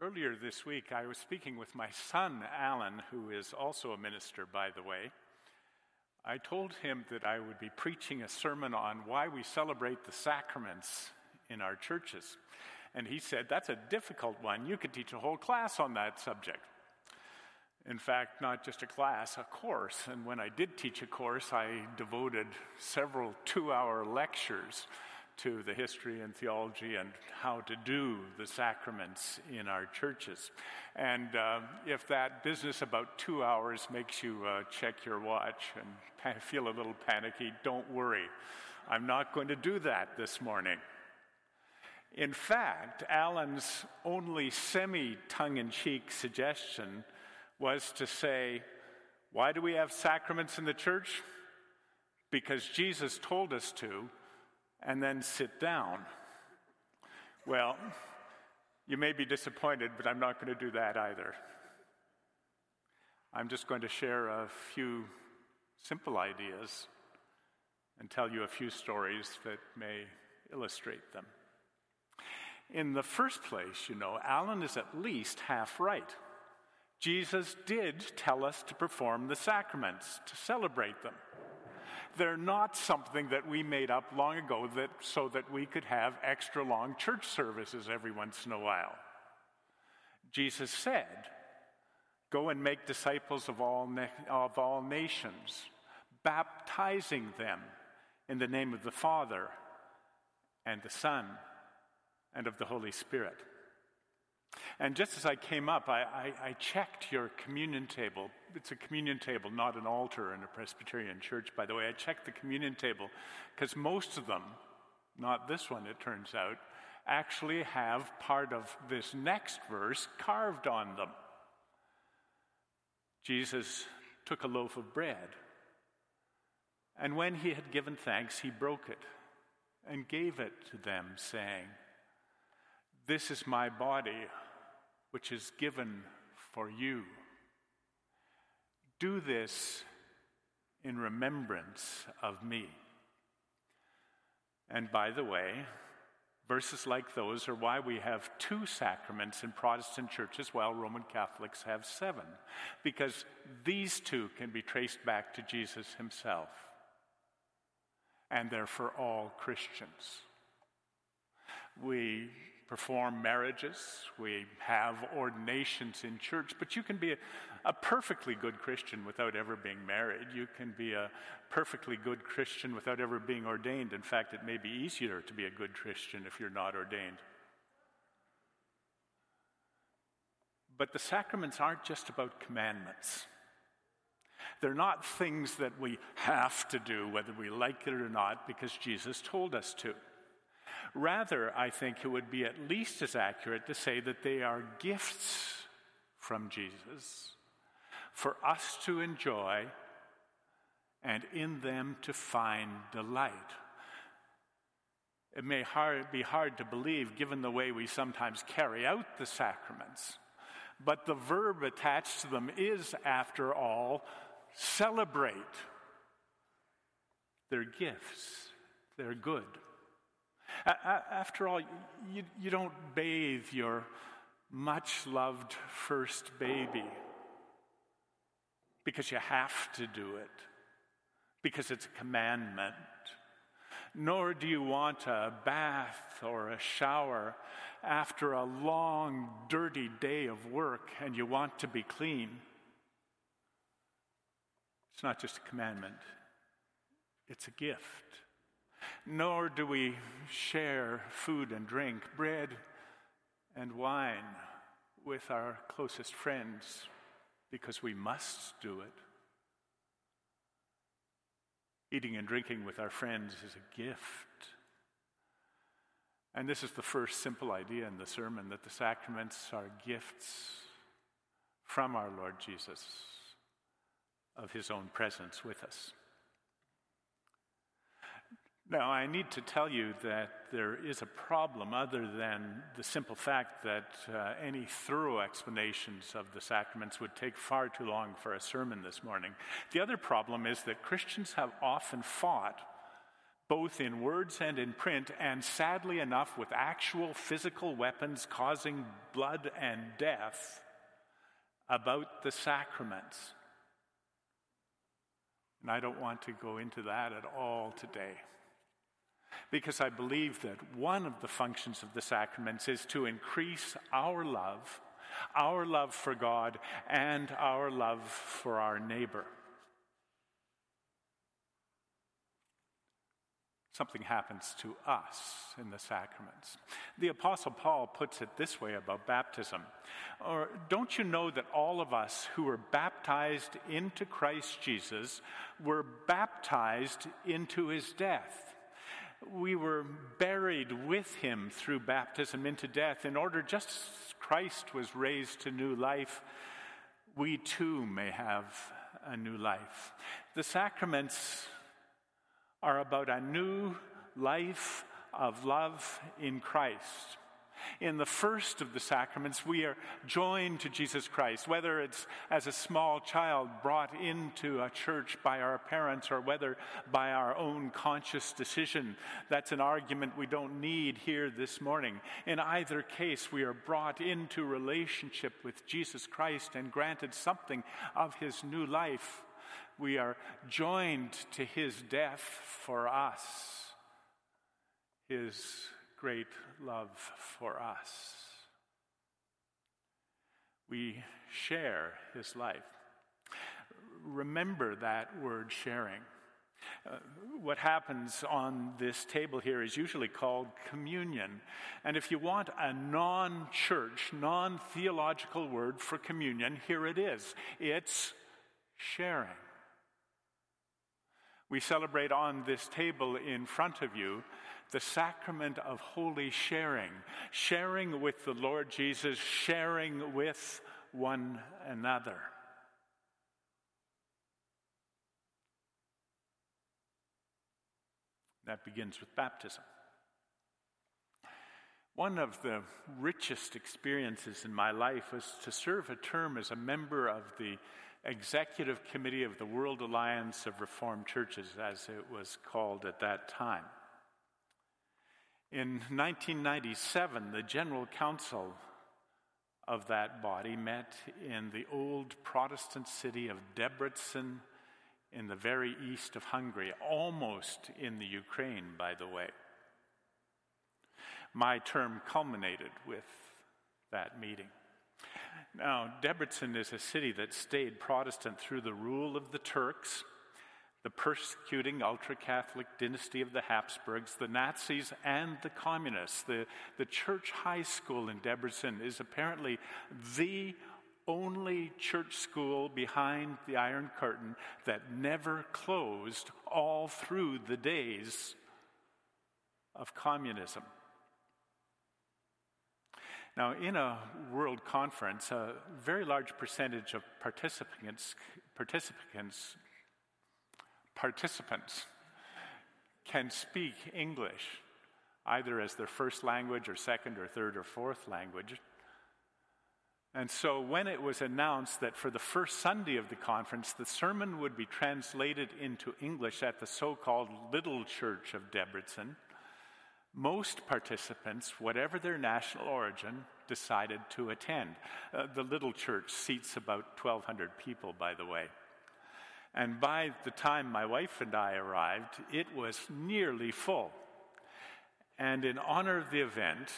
Earlier this week, I was speaking with my son, Alan, who is also a minister, by the way. I told him that I would be preaching a sermon on why we celebrate the sacraments in our churches. And he said, That's a difficult one. You could teach a whole class on that subject. In fact, not just a class, a course. And when I did teach a course, I devoted several two hour lectures to the history and theology and how to do the sacraments in our churches. And uh, if that business about two hours makes you uh, check your watch and feel a little panicky, don't worry. I'm not going to do that this morning. In fact, Alan's only semi tongue in cheek suggestion was to say, Why do we have sacraments in the church? Because Jesus told us to, and then sit down. Well, you may be disappointed, but I'm not going to do that either. I'm just going to share a few simple ideas and tell you a few stories that may illustrate them. In the first place, you know, Alan is at least half right. Jesus did tell us to perform the sacraments, to celebrate them. They're not something that we made up long ago that, so that we could have extra long church services every once in a while. Jesus said, Go and make disciples of all, na- of all nations, baptizing them in the name of the Father and the Son and of the Holy Spirit. And just as I came up, I, I, I, checked your communion table. It's a communion table, not an altar in a Presbyterian church, by the way. I checked the communion table because most of them, not this one, it turns out, actually have part of this next verse carved on them. Jesus took a loaf of bread, and when he had given thanks, he broke it and gave it to them, saying, this is my body, which is given for you. Do this in remembrance of me. And by the way, verses like those are why we have two sacraments in Protestant churches while Roman Catholics have seven, because these two can be traced back to Jesus himself. And they're for all Christians. We perform marriages, we have ordinations in church, but you can be a, a, perfectly good Christian without ever being married. You can be a perfectly good Christian without ever being ordained. In fact, it may be easier to be a good Christian if you're not ordained. But the sacraments aren't just about commandments. They're not things that we have to do, whether we like it or not, because Jesus told us to. Rather, I think it would be at least as accurate to say that they are gifts from Jesus for us to enjoy and in them to find delight. It may hard, be hard to believe given the way we sometimes carry out the sacraments, but the verb attached to them is, after all, celebrate. They're gifts, they're good. After all, you, you don't bathe your much loved first baby because you have to do it, because it's a commandment. Nor do you want a bath or a shower after a long, dirty day of work and you want to be clean. It's not just a commandment, it's a gift. Nor do we share food and drink, bread and wine with our closest friends because we must do it. Eating and drinking with our friends is a gift. And this is the first simple idea in the sermon that the sacraments are gifts from our Lord Jesus of his own presence with us. Now, I need to tell you that there is a problem other than the simple fact that uh, any thorough explanations of the sacraments would take far too long for a sermon this morning. The other problem is that Christians have often fought both in words and in print, and sadly enough, with actual physical weapons causing blood and death, about the sacraments. And I don't want to go into that at all today. Because I believe that one of the functions of the sacraments is to increase our love, our love for God, and our love for our neighbor. something happens to us in the sacraments. The Apostle Paul puts it this way about baptism Or don't you know that all of us who were baptized into Christ Jesus were baptized into his death? We were buried with him through baptism into death in order, just as Christ was raised to new life, we too may have a new life. The sacraments are about a new life of love in Christ. In the first of the sacraments, we are joined to Jesus Christ, whether it's as a small child brought into a church by our parents or whether by our own conscious decision. That's an argument we don't need here this morning. In either case, we are brought into relationship with Jesus Christ and granted something of his new life we are joined to his death for us, his great love for us. We share his life. Remember that word sharing. Uh, what happens on this table here is usually called communion. And if you want a non church, non theological word for communion, here it is it's sharing. We celebrate on this table in front of you the sacrament of holy sharing, sharing with the Lord Jesus, sharing with one another. That begins with baptism. One of the richest experiences in my life was to serve a term as a member of the executive committee of the World Alliance of Reformed Churches, as it was called at that time. In 1997, the General Council of that body met in the old Protestant city of Debrecen in the very east of Hungary, almost in the Ukraine, by the way. My term culminated with that meeting. Now, Debrecen is a city that stayed Protestant through the rule of the Turks, the persecuting ultra Catholic dynasty of the Habsburgs, the Nazis, and the communists. The, the church high school in Debrecen is apparently the only church school behind the Iron Curtain that never closed all through the days of communism. Now, in a world conference, a very large percentage of participants, participants, participants can speak English, either as their first language or second or third or fourth language. And so, when it was announced that for the first Sunday of the conference, the sermon would be translated into English at the so called Little Church of Debrecen, most participants, whatever their national origin, decided to attend. Uh, the little church seats about 1,200 people, by the way. And by the time my wife and I arrived, it was nearly full. And in honor of the event,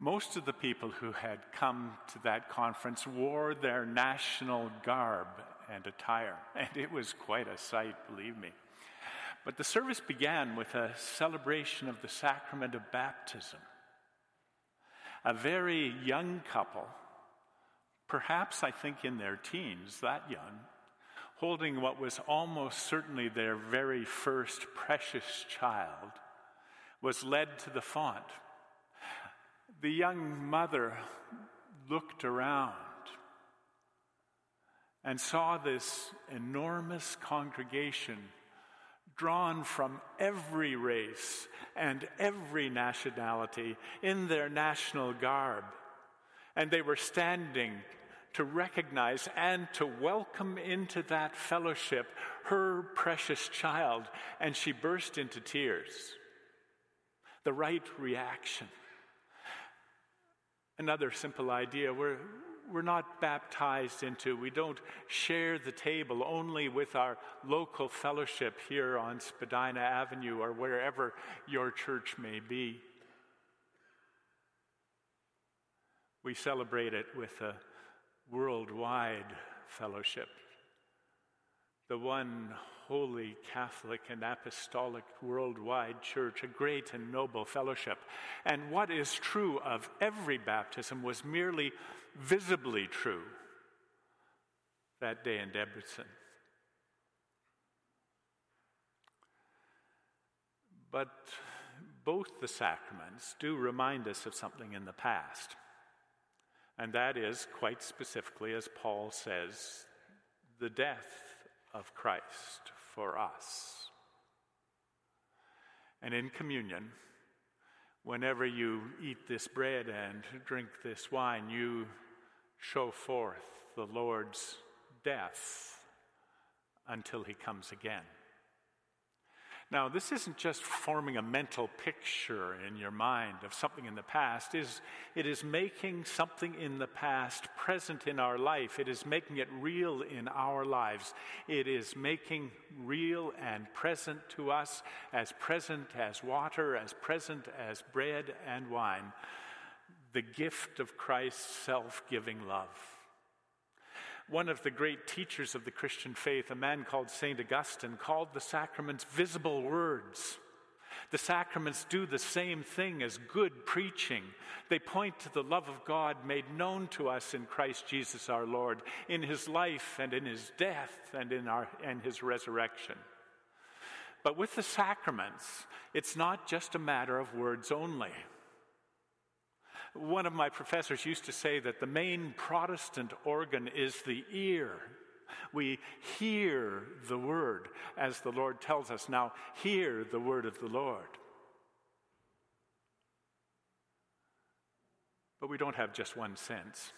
most of the people who had come to that conference wore their national garb and attire. And it was quite a sight, believe me. But the service began with a celebration of the sacrament of baptism. A very young couple, perhaps I think in their teens, that young, holding what was almost certainly their very first precious child, was led to the font. The young mother looked around and saw this enormous congregation drawn from every race and every nationality in their national garb. And they were standing to recognize and to welcome into that fellowship her precious child, and she burst into tears. The right reaction. Another simple idea we're, we're not baptized into, we don't share the table only with our local fellowship here on Spadina Avenue or wherever your church may be. We celebrate it with a worldwide fellowship, the one holy Catholic and Apostolic worldwide church, a great and noble fellowship. And what is true of every baptism was merely visibly true that day in Debrecen. But both the sacraments do remind us of something in the past. And that is, quite specifically, as Paul says, the death of Christ for us. And in communion, whenever you eat this bread and drink this wine, you show forth the Lord's death until he comes again. Now, this isn't just forming a mental picture in your mind of something in the past. It is, it is making something in the past present in our life. It is making it real in our lives. It is making real and present to us, as present as water, as present as bread and wine, the gift of Christ's self giving love one of the great teachers of the Christian faith, a man called St. Augustine, called the sacraments visible words. The sacraments do the same thing as good preaching. They point to the love of God made known to us in Christ Jesus our Lord, in his life and in his death and in our, and his resurrection. But with the sacraments, it's not just a matter of words only. One of my professors used to say that the main Protestant organ is the ear. We hear the word as the Lord tells us. Now, hear the word of the Lord. But we don't have just one sense.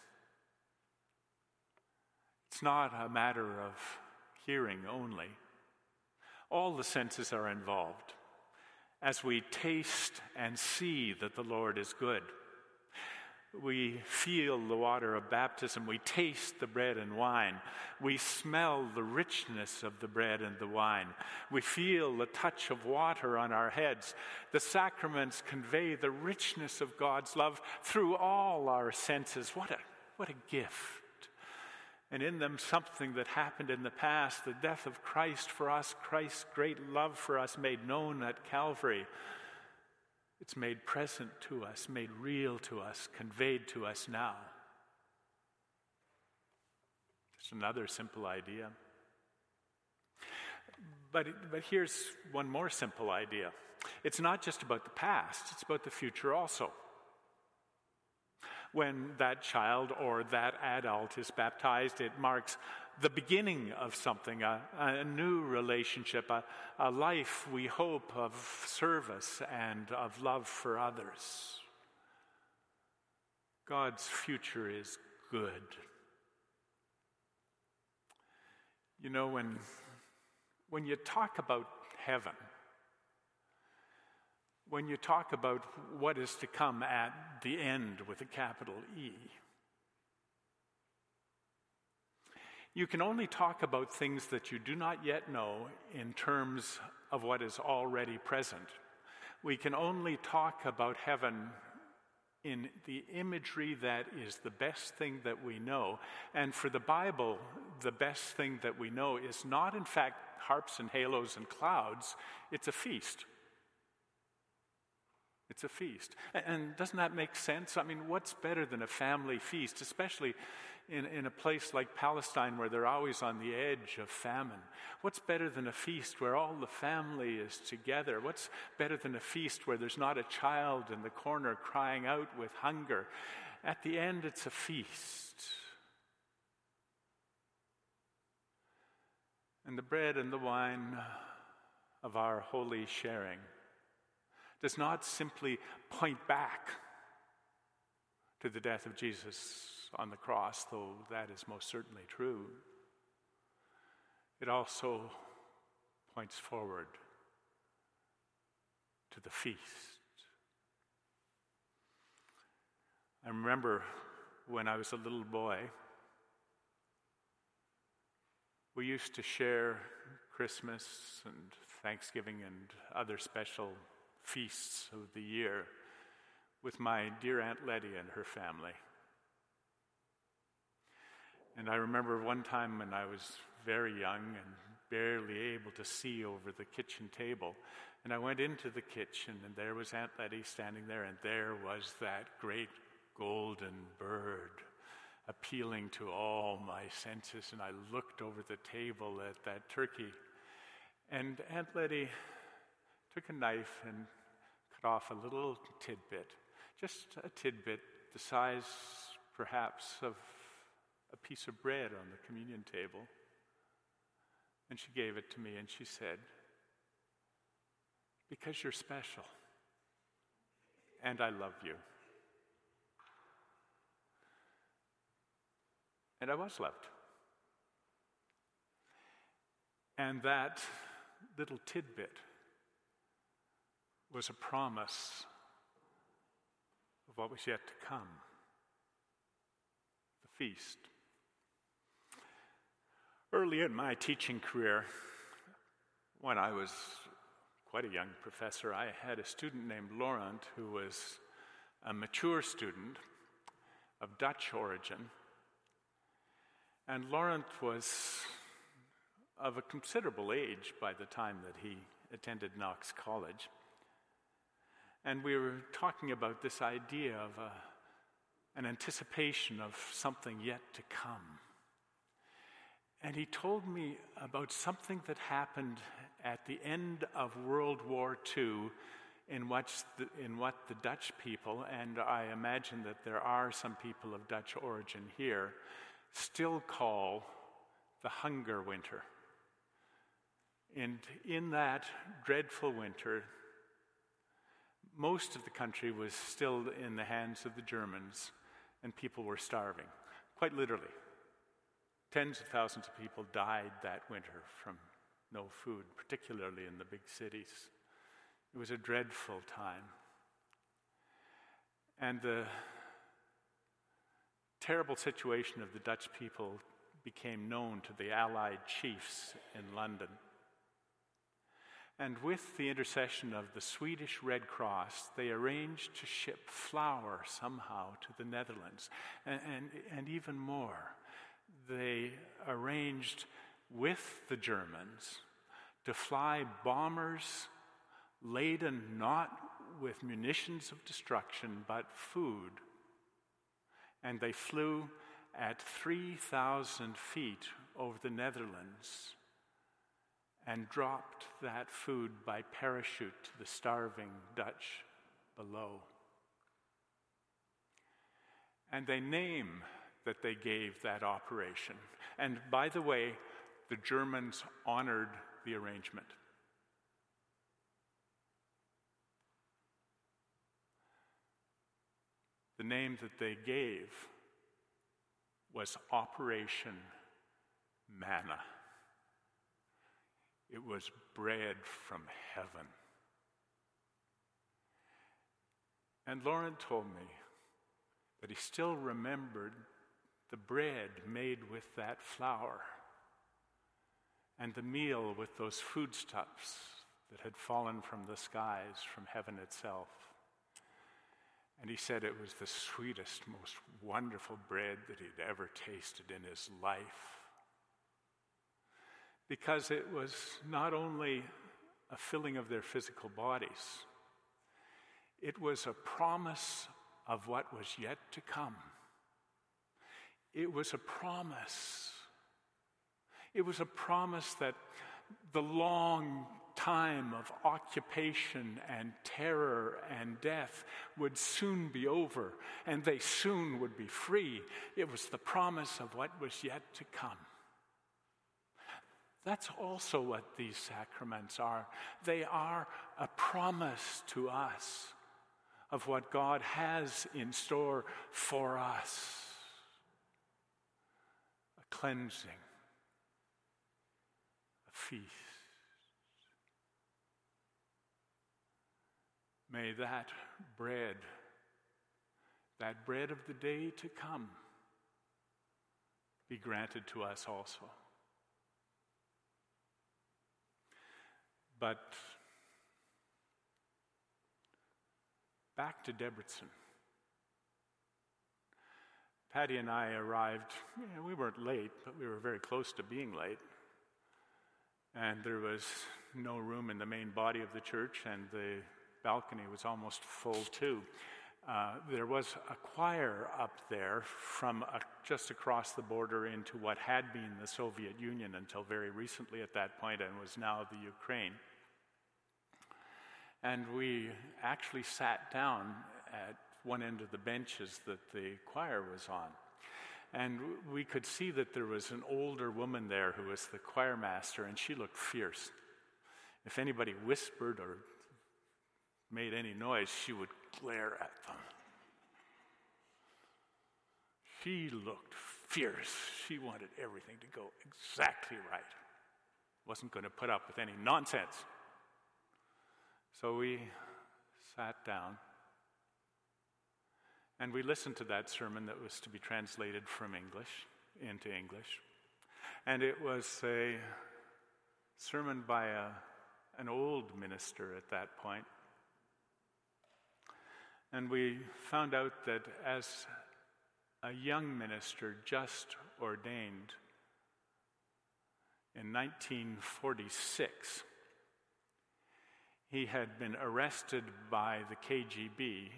It's not a matter of hearing only, all the senses are involved as we taste and see that the Lord is good. We feel the water of baptism. We taste the bread and wine. We smell the richness of the bread and the wine. We feel the touch of water on our heads. The sacraments convey the richness of God's love through all our senses. What a, what a gift. And in them, something that happened in the past the death of Christ for us, Christ's great love for us made known at Calvary. It's made present to us, made real to us, conveyed to us now. It's another simple idea. But, but here's one more simple idea it's not just about the past, it's about the future also. When that child or that adult is baptized, it marks the beginning of something, a, a new relationship, a, a life, we hope, of service and of love for others. God's future is good. You know, when, when you talk about heaven, when you talk about what is to come at the end with a capital E, You can only talk about things that you do not yet know in terms of what is already present. We can only talk about heaven in the imagery that is the best thing that we know. And for the Bible, the best thing that we know is not, in fact, harps and halos and clouds, it's a feast. It's a feast. And doesn't that make sense? I mean, what's better than a family feast, especially in, in a place like Palestine where they're always on the edge of famine? What's better than a feast where all the family is together? What's better than a feast where there's not a child in the corner crying out with hunger? At the end, it's a feast. And the bread and the wine of our holy sharing does not simply point back to the death of Jesus on the cross, though that is most certainly true. It also points forward to the feast. I remember when I was a little boy, we used to share Christmas and Thanksgiving and other special feasts of the year with my dear Aunt Letty and her family. And I remember one time when I was very young and barely able to see over the kitchen table. And I went into the kitchen, and there was Aunt Letty standing there, and there was that great golden bird appealing to all my senses. And I looked over the table at that turkey, and Aunt Letty took a knife and cut off a little tidbit, just a tidbit the size perhaps of a piece of bread on the communion table. And she gave it to me and she said, Because you're special and I love you. And I was loved. And that little tidbit was a promise of what was yet to come the feast. Early in my teaching career, when I was quite a young professor, I had a student named Laurent who was a mature student of Dutch origin. And Laurent was of a considerable age by the time that he attended Knox College. And we were talking about this idea of a, an anticipation of something yet to come. And he told me about something that happened at the end of World War II in what, the, in what the Dutch people, and I imagine that there are some people of Dutch origin here, still call the hunger winter. And in that dreadful winter, most of the country was still in the hands of the Germans, and people were starving, quite literally. Tens of thousands of people died that winter from no food, particularly in the big cities. It was a dreadful time. And the terrible situation of the Dutch people became known to the Allied chiefs in London. And with the intercession of the Swedish Red Cross, they arranged to ship flour somehow to the Netherlands, and, and, and even more they arranged with the Germans to fly bombers laden not with munitions of destruction but food. And they flew at 3,000 feet over the Netherlands and dropped that food by parachute to the starving Dutch below. And they name that they gave that operation. And by the way, the Germans honored the arrangement. The name that they gave was Operation Manna. It was bread from heaven. And Laurent told me that he still remembered the bread made with that flour, and the meal with those foodstuffs that had fallen from the skies, from heaven itself. And he said it was the sweetest, most wonderful bread that he'd ever tasted in his life. Because it was not only a filling of their physical bodies, it was a promise of what was yet to come. It was a promise. It was a promise that the long time of occupation and terror and death would soon be over and they soon would be free. It was the promise of what was yet to come. That's also what these sacraments are. They are a promise to us of what God has in store for us cleansing, a feast. May that bread, that bread of the day to come, be granted to us also. But back to Debrecen. Patty and I arrived, we weren't late, but we were very close to being late. And there was no room in the main body of the church, and the balcony was almost full too. Uh, there was a choir up there from a, just across the border into what had been the Soviet Union until very recently at that point and was now the Ukraine. And we actually sat down at one end of the benches that the choir was on. And we could see that there was an older woman there who was the choir master, and she looked fierce. If anybody whispered or made any noise, she would glare at them. She looked fierce. She wanted everything to go exactly right. Wasn't going to put up with any nonsense. So we sat down and we listened to that sermon that was to be translated from English into English. And it was a sermon by a, an old minister at that point. And we found out that as a young minister just ordained in 1946, he had been arrested by the KGB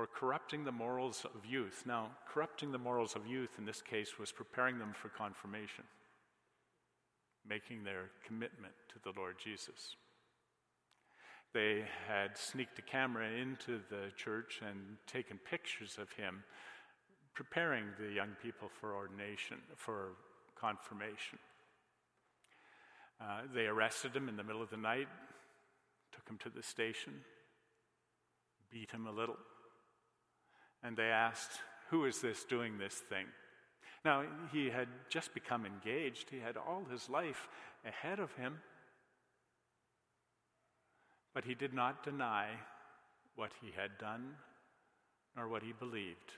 for corrupting the morals of youth. Now, corrupting the morals of youth in this case was preparing them for confirmation, making their commitment to the Lord Jesus. They had sneaked a camera into the church and taken pictures of him preparing the young people for ordination, for confirmation. Uh, they arrested him in the middle of the night, took him to the station, beat him a little, and they asked, Who is this doing this thing? Now, he had just become engaged, he had all his life ahead of him, but he did not deny what he had done nor what he believed.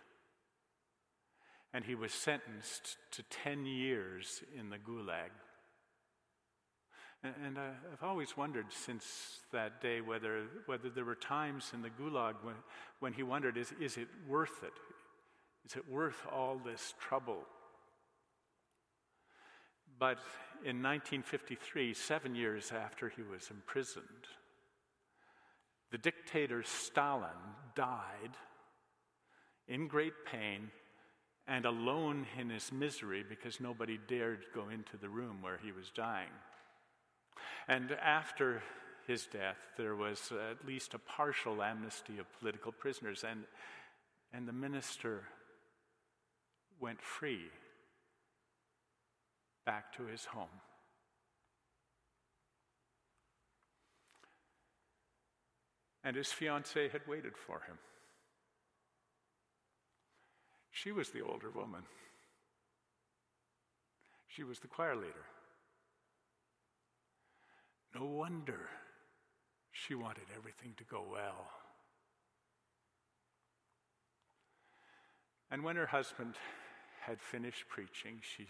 And he was sentenced to 10 years in the gulag. And uh, I've always wondered since that day whether, whether there were times in the gulag when, when he wondered is, is it worth it? Is it worth all this trouble? But in 1953, seven years after he was imprisoned, the dictator Stalin died in great pain and alone in his misery because nobody dared go into the room where he was dying. And after his death, there was at least a partial amnesty of political prisoners, and, and the minister went free back to his home. And his fiancee had waited for him. She was the older woman. She was the choir leader. No wonder she wanted everything to go well. And when her husband had finished preaching, she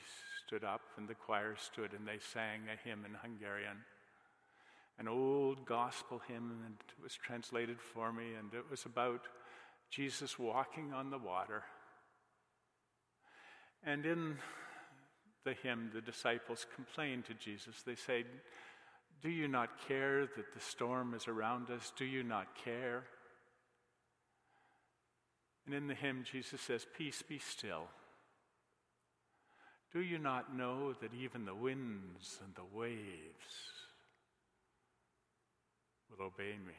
stood up and the choir stood and they sang a hymn in Hungarian, an old gospel hymn, and it was translated for me, and it was about Jesus walking on the water. And in the hymn, the disciples complain to Jesus. They say, do you not care that the storm is around us? Do you not care? And in the hymn, Jesus says, Peace be still. Do you not know that even the winds and the waves will obey me?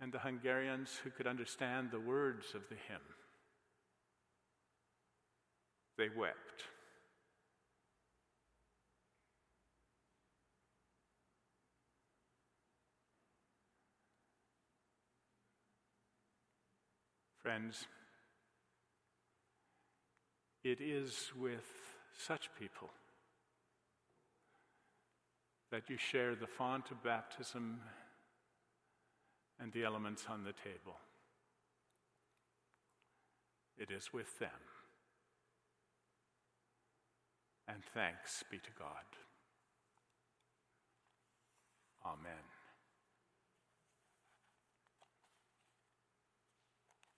And the Hungarians who could understand the words of the hymn, they wept. Friends, it is with such people that you share the font of baptism and the elements on the table. It is with them. And thanks be to God. Amen.